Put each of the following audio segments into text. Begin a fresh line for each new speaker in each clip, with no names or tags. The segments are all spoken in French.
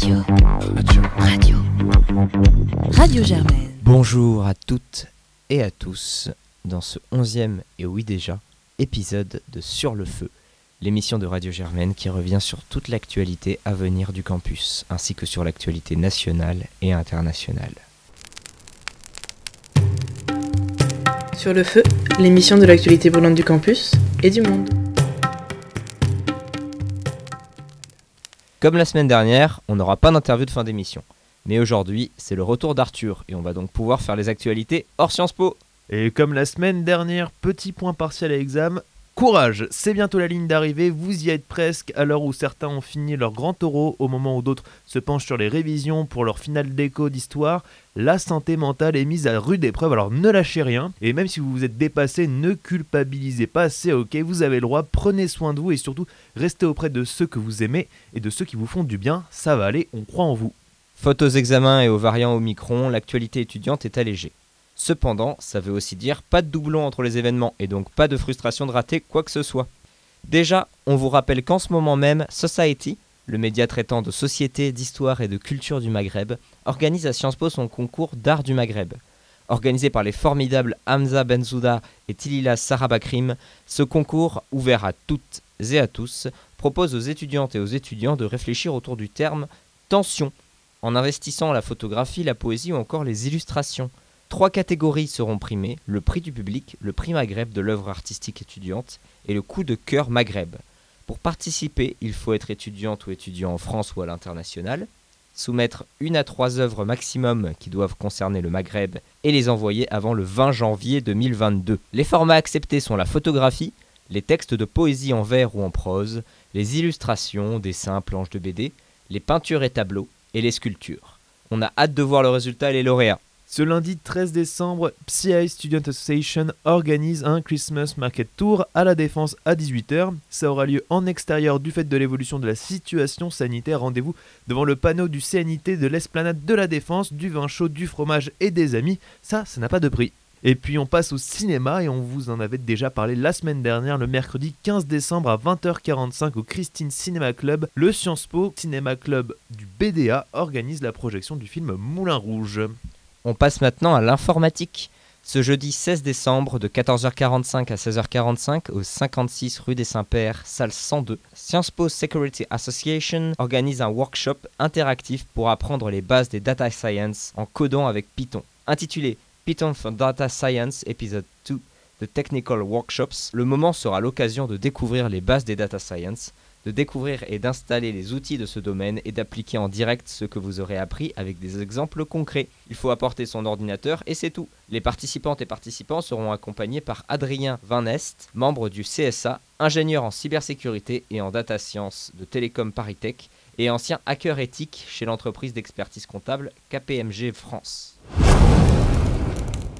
Radio. Radio. Radio Germaine.
Bonjour à toutes et à tous dans ce onzième et oui déjà épisode de Sur le Feu, l'émission de Radio Germaine qui revient sur toute l'actualité à venir du campus, ainsi que sur l'actualité nationale et internationale.
Sur le feu, l'émission de l'actualité brûlante du campus et du monde.
Comme la semaine dernière, on n'aura pas d'interview de fin d'émission. Mais aujourd'hui, c'est le retour d'Arthur et on va donc pouvoir faire les actualités hors Sciences Po.
Et comme la semaine dernière, petit point partiel à examen. Courage, c'est bientôt la ligne d'arrivée, vous y êtes presque à l'heure où certains ont fini leur grand taureau, au moment où d'autres se penchent sur les révisions pour leur finale d'écho d'histoire. La santé mentale est mise à rude épreuve, alors ne lâchez rien. Et même si vous vous êtes dépassé, ne culpabilisez pas, c'est ok, vous avez le droit, prenez soin de vous et surtout restez auprès de ceux que vous aimez et de ceux qui vous font du bien, ça va aller, on croit en vous.
Faute aux examens et aux variants Omicron, l'actualité étudiante est allégée. Cependant, ça veut aussi dire pas de doublon entre les événements et donc pas de frustration de rater quoi que ce soit. Déjà, on vous rappelle qu'en ce moment même, Society, le média traitant de société, d'histoire et de culture du Maghreb, organise à Sciences Po son concours d'art du Maghreb. Organisé par les formidables Hamza Benzouda et Tilila Sarabakrim, ce concours, ouvert à toutes et à tous, propose aux étudiantes et aux étudiants de réfléchir autour du terme tension, en investissant la photographie, la poésie ou encore les illustrations. Trois catégories seront primées, le prix du public, le prix Maghreb de l'œuvre artistique étudiante et le coup de cœur Maghreb. Pour participer, il faut être étudiante ou étudiant en France ou à l'international, soumettre une à trois œuvres maximum qui doivent concerner le Maghreb et les envoyer avant le 20 janvier 2022. Les formats acceptés sont la photographie, les textes de poésie en vers ou en prose, les illustrations, dessins, planches de BD, les peintures et tableaux et les sculptures. On a hâte de voir le résultat et les lauréats.
Ce lundi 13 décembre, PCI Student Association organise un Christmas Market Tour à la Défense à 18h. Ça aura lieu en extérieur du fait de l'évolution de la situation sanitaire. Rendez-vous devant le panneau du CNIT de l'esplanade de la Défense, du vin chaud, du fromage et des amis. Ça, ça n'a pas de prix. Et puis on passe au cinéma et on vous en avait déjà parlé la semaine dernière, le mercredi 15 décembre à 20h45 au Christine Cinéma Club. Le Sciences Po Cinéma Club du BDA organise la projection du film Moulin Rouge.
On passe maintenant à l'informatique. Ce jeudi 16 décembre de 14h45 à 16h45 au 56 rue des Saints-Pères, salle 102, Sciences Po Security Association organise un workshop interactif pour apprendre les bases des data science en codant avec Python. Intitulé Python for Data Science Episode 2 The Technical Workshops, le moment sera l'occasion de découvrir les bases des data science, de découvrir et d'installer les outils de ce domaine et d'appliquer en direct ce que vous aurez appris avec des exemples concrets. Il faut apporter son ordinateur et c'est tout. Les participantes et participants seront accompagnés par Adrien Van Est, membre du CSA, ingénieur en cybersécurité et en data science de Télécom Paritech et ancien hacker éthique chez l'entreprise d'expertise comptable KPMG France.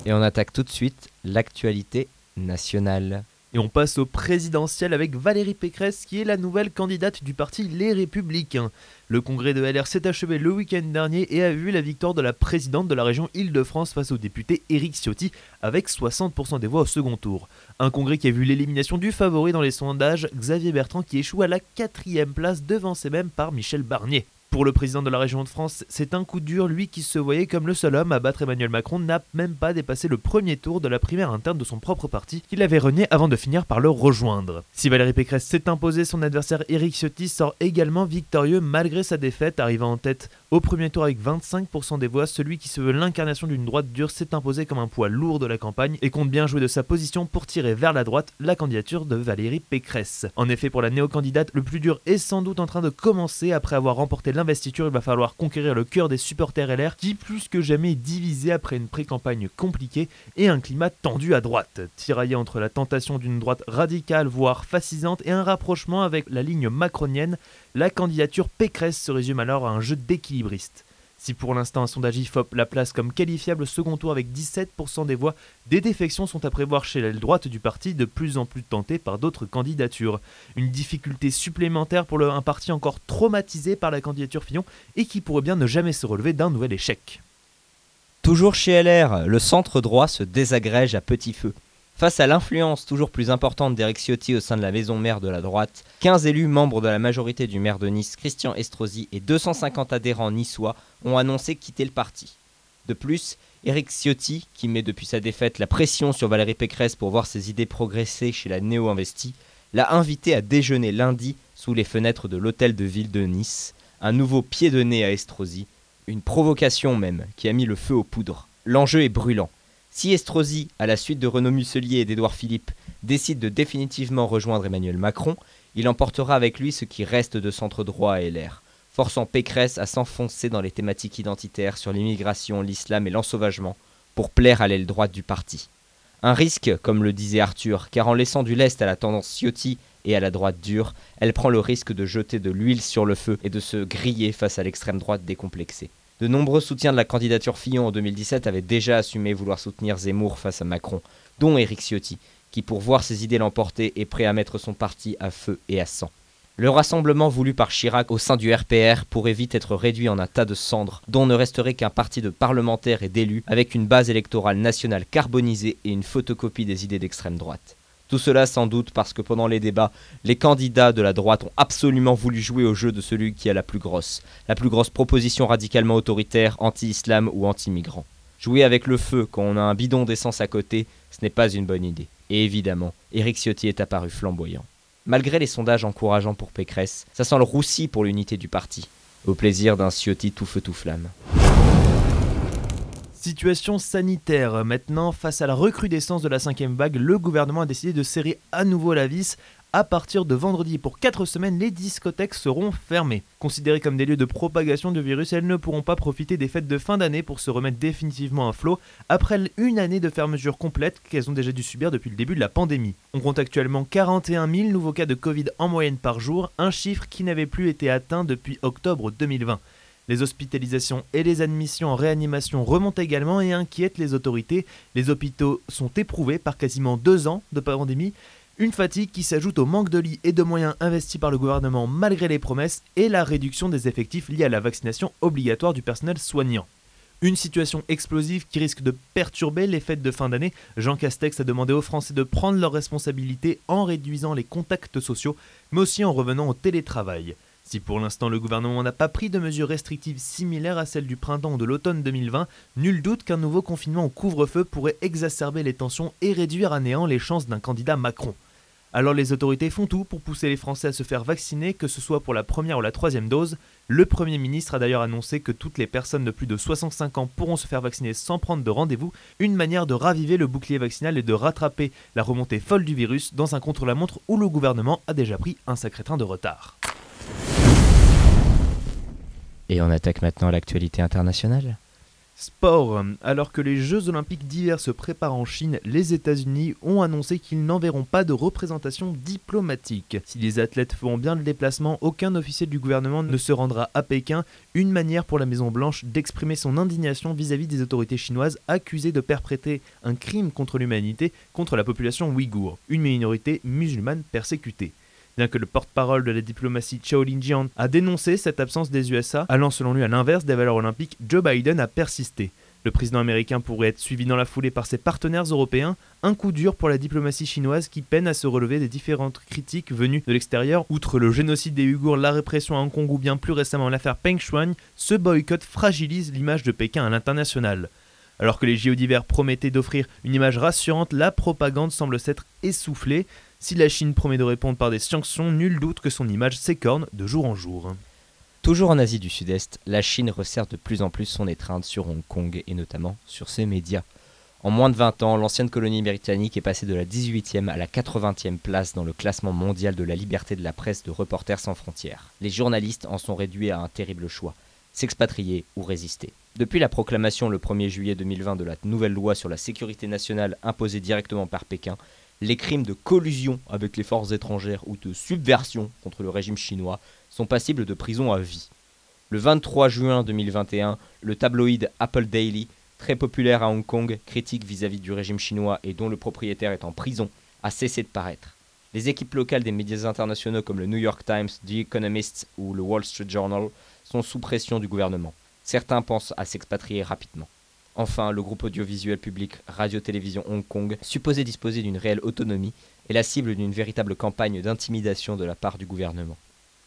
Et on attaque tout de suite l'actualité nationale.
Et on passe au présidentiel avec Valérie Pécresse qui est la nouvelle candidate du parti Les Républicains. Le congrès de LR s'est achevé le week-end dernier et a vu la victoire de la présidente de la région Île-de-France face au député Éric Ciotti avec 60% des voix au second tour. Un congrès qui a vu l'élimination du favori dans les sondages, Xavier Bertrand qui échoue à la quatrième place devancé même par Michel Barnier. Pour le président de la région de France, c'est un coup dur, lui qui se voyait comme le seul homme à battre Emmanuel Macron n'a même pas dépassé le premier tour de la primaire interne de son propre parti, qu'il avait renié avant de finir par le rejoindre. Si Valérie Pécresse s'est imposée, son adversaire Éric Ciotti sort également victorieux malgré sa défaite, arrivant en tête au premier tour avec 25% des voix, celui qui se veut l'incarnation d'une droite dure s'est imposé comme un poids lourd de la campagne et compte bien jouer de sa position pour tirer vers la droite la candidature de Valérie Pécresse. En effet, pour la néo-candidate, le plus dur est sans doute en train de commencer. Après avoir remporté l'investiture, il va falloir conquérir le cœur des supporters LR qui plus que jamais est divisé après une pré-campagne compliquée et un climat tendu à droite. Tiraillé entre la tentation d'une droite radicale, voire fascisante, et un rapprochement avec la ligne macronienne, la candidature Pécresse se résume alors à un jeu d'équilibriste. Si pour l'instant un sondage IFOP la place comme qualifiable second tour avec 17% des voix, des défections sont à prévoir chez l'aile droite du parti de plus en plus tentée par d'autres candidatures. Une difficulté supplémentaire pour un parti encore traumatisé par la candidature Fillon et qui pourrait bien ne jamais se relever d'un nouvel échec.
Toujours chez LR, le centre droit se désagrège à petit feu. Face à l'influence toujours plus importante d'Eric Ciotti au sein de la maison mère de la droite, 15 élus membres de la majorité du maire de Nice, Christian Estrosi, et 250 adhérents niçois ont annoncé quitter le parti. De plus, Éric Ciotti, qui met depuis sa défaite la pression sur Valérie Pécresse pour voir ses idées progresser chez la néo-investie, l'a invité à déjeuner lundi sous les fenêtres de l'hôtel de ville de Nice, un nouveau pied de nez à Estrosi, une provocation même qui a mis le feu aux poudres. L'enjeu est brûlant. Si Estrosi, à la suite de Renaud Muselier et d'Édouard Philippe, décide de définitivement rejoindre Emmanuel Macron, il emportera avec lui ce qui reste de centre droit à LR forçant Pécresse à s'enfoncer dans les thématiques identitaires sur l'immigration, l'islam et l'ensauvagement, pour plaire à l'aile droite du parti. Un risque, comme le disait Arthur, car en laissant du lest à la tendance Ciotti et à la droite dure, elle prend le risque de jeter de l'huile sur le feu et de se griller face à l'extrême droite décomplexée. De nombreux soutiens de la candidature Fillon en 2017 avaient déjà assumé vouloir soutenir Zemmour face à Macron, dont Éric Ciotti, qui pour voir ses idées l'emporter est prêt à mettre son parti à feu et à sang. Le rassemblement voulu par Chirac au sein du RPR pourrait vite être réduit en un tas de cendres, dont ne resterait qu'un parti de parlementaires et d'élus avec une base électorale nationale carbonisée et une photocopie des idées d'extrême droite. Tout cela sans doute parce que pendant les débats, les candidats de la droite ont absolument voulu jouer au jeu de celui qui a la plus grosse, la plus grosse proposition radicalement autoritaire, anti-islam ou anti-migrant. Jouer avec le feu quand on a un bidon d'essence à côté, ce n'est pas une bonne idée. Et évidemment, Éric Ciotti est apparu flamboyant. Malgré les sondages encourageants pour Pécresse, ça sent le roussi pour l'unité du parti. Au plaisir d'un Ciotti tout feu tout flamme.
Situation sanitaire. Maintenant, face à la recrudescence de la cinquième vague, le gouvernement a décidé de serrer à nouveau la vis à partir de vendredi. Pour 4 semaines, les discothèques seront fermées. Considérées comme des lieux de propagation du virus, elles ne pourront pas profiter des fêtes de fin d'année pour se remettre définitivement à flot après une année de fermeture complète qu'elles ont déjà dû subir depuis le début de la pandémie. On compte actuellement 41 000 nouveaux cas de Covid en moyenne par jour, un chiffre qui n'avait plus été atteint depuis octobre 2020. Les hospitalisations et les admissions en réanimation remontent également et inquiètent les autorités. Les hôpitaux sont éprouvés par quasiment deux ans de pandémie une fatigue qui s'ajoute au manque de lits et de moyens investis par le gouvernement malgré les promesses et la réduction des effectifs liés à la vaccination obligatoire du personnel soignant. Une situation explosive qui risque de perturber les fêtes de fin d'année. Jean Castex a demandé aux Français de prendre leurs responsabilités en réduisant les contacts sociaux, mais aussi en revenant au télétravail. Si pour l'instant le gouvernement n'a pas pris de mesures restrictives similaires à celles du printemps ou de l'automne 2020, nul doute qu'un nouveau confinement au couvre-feu pourrait exacerber les tensions et réduire à néant les chances d'un candidat Macron. Alors les autorités font tout pour pousser les Français à se faire vacciner, que ce soit pour la première ou la troisième dose. Le Premier ministre a d'ailleurs annoncé que toutes les personnes de plus de 65 ans pourront se faire vacciner sans prendre de rendez-vous, une manière de raviver le bouclier vaccinal et de rattraper la remontée folle du virus dans un contre-la-montre où le gouvernement a déjà pris un sacré train de retard.
Et on attaque maintenant l'actualité internationale.
Sport. Alors que les Jeux olympiques d'hiver se préparent en Chine, les États-Unis ont annoncé qu'ils n'enverront pas de représentation diplomatique. Si les athlètes feront bien le déplacement, aucun officiel du gouvernement ne se rendra à Pékin, une manière pour la Maison-Blanche d'exprimer son indignation vis-à-vis des autorités chinoises accusées de perpréter un crime contre l'humanité contre la population ouïghour, une minorité musulmane persécutée. Bien que le porte-parole de la diplomatie Chao Lin-jian a dénoncé cette absence des USA, allant selon lui à l'inverse des valeurs olympiques, Joe Biden a persisté. Le président américain pourrait être suivi dans la foulée par ses partenaires européens, un coup dur pour la diplomatie chinoise qui peine à se relever des différentes critiques venues de l'extérieur. Outre le génocide des Ouïghours, la répression à Hong Kong ou bien plus récemment l'affaire Peng Shuai, ce boycott fragilise l'image de Pékin à l'international. Alors que les JO d'hiver promettaient d'offrir une image rassurante, la propagande semble s'être essoufflée. Si la Chine promet de répondre par des sanctions, nul doute que son image s'écorne de jour en jour.
Toujours en Asie du Sud-Est, la Chine resserre de plus en plus son étreinte sur Hong Kong et notamment sur ses médias. En moins de 20 ans, l'ancienne colonie britannique est passée de la 18e à la 80e place dans le classement mondial de la liberté de la presse de Reporters sans frontières. Les journalistes en sont réduits à un terrible choix s'expatrier ou résister. Depuis la proclamation le 1er juillet 2020 de la nouvelle loi sur la sécurité nationale imposée directement par Pékin, les crimes de collusion avec les forces étrangères ou de subversion contre le régime chinois sont passibles de prison à vie. Le 23 juin 2021, le tabloïd Apple Daily, très populaire à Hong Kong, critique vis-à-vis du régime chinois et dont le propriétaire est en prison, a cessé de paraître. Les équipes locales des médias internationaux comme le New York Times, The Economist ou le Wall Street Journal sont sous pression du gouvernement. Certains pensent à s'expatrier rapidement. Enfin, le groupe audiovisuel public Radio-Télévision Hong Kong, supposé disposer d'une réelle autonomie, est la cible d'une véritable campagne d'intimidation de la part du gouvernement.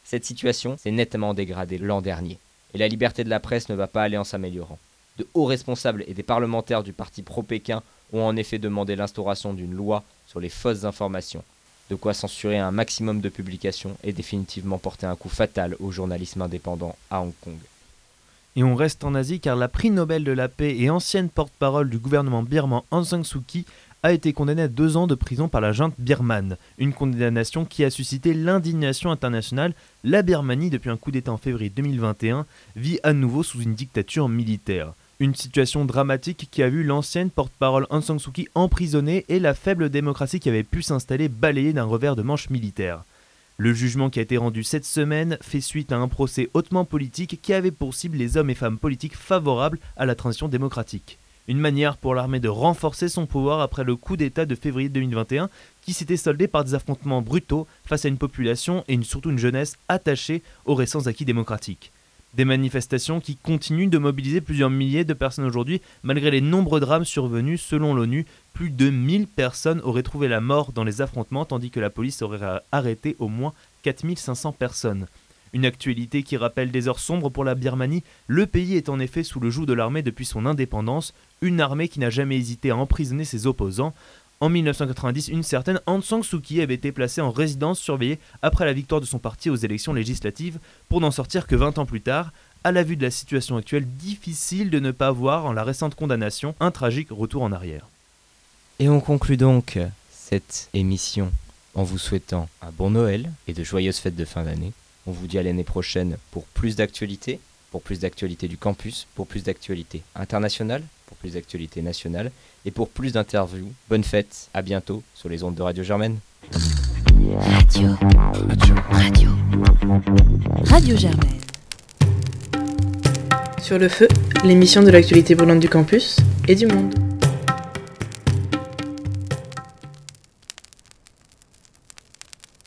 Cette situation s'est nettement dégradée l'an dernier, et la liberté de la presse ne va pas aller en s'améliorant. De hauts responsables et des parlementaires du parti pro-Pékin ont en effet demandé l'instauration d'une loi sur les fausses informations, de quoi censurer un maximum de publications et définitivement porter un coup fatal au journalisme indépendant à Hong Kong.
Et on reste en Asie car la prix Nobel de la paix et ancienne porte-parole du gouvernement birman Aung San Suu Kyi a été condamnée à deux ans de prison par la junte birmane. Une condamnation qui a suscité l'indignation internationale. La Birmanie, depuis un coup d'État en février 2021, vit à nouveau sous une dictature militaire. Une situation dramatique qui a vu l'ancienne porte-parole Aung San Suu Kyi emprisonnée et la faible démocratie qui avait pu s'installer balayée d'un revers de manche militaire. Le jugement qui a été rendu cette semaine fait suite à un procès hautement politique qui avait pour cible les hommes et femmes politiques favorables à la transition démocratique. Une manière pour l'armée de renforcer son pouvoir après le coup d'État de février 2021 qui s'était soldé par des affrontements brutaux face à une population et surtout une jeunesse attachée aux récents acquis démocratiques. Des manifestations qui continuent de mobiliser plusieurs milliers de personnes aujourd'hui, malgré les nombreux drames survenus selon l'ONU. Plus de 1000 personnes auraient trouvé la mort dans les affrontements, tandis que la police aurait arrêté au moins 4500 personnes. Une actualité qui rappelle des heures sombres pour la Birmanie. Le pays est en effet sous le joug de l'armée depuis son indépendance, une armée qui n'a jamais hésité à emprisonner ses opposants. En 1990, une certaine Aung San Suu avait été placée en résidence surveillée après la victoire de son parti aux élections législatives, pour n'en sortir que 20 ans plus tard. À la vue de la situation actuelle, difficile de ne pas voir en la récente condamnation un tragique retour en arrière.
Et on conclut donc cette émission en vous souhaitant un bon Noël et de joyeuses fêtes de fin d'année. On vous dit à l'année prochaine pour plus d'actualités, pour plus d'actualités du campus, pour plus d'actualités internationales, pour plus d'actualités nationales et pour plus d'interviews. Bonne fête, à bientôt sur les ondes de Radio Germaine.
Radio. Radio. Radio. Radio Germaine.
Sur le feu, l'émission de l'actualité brûlante du campus et du monde.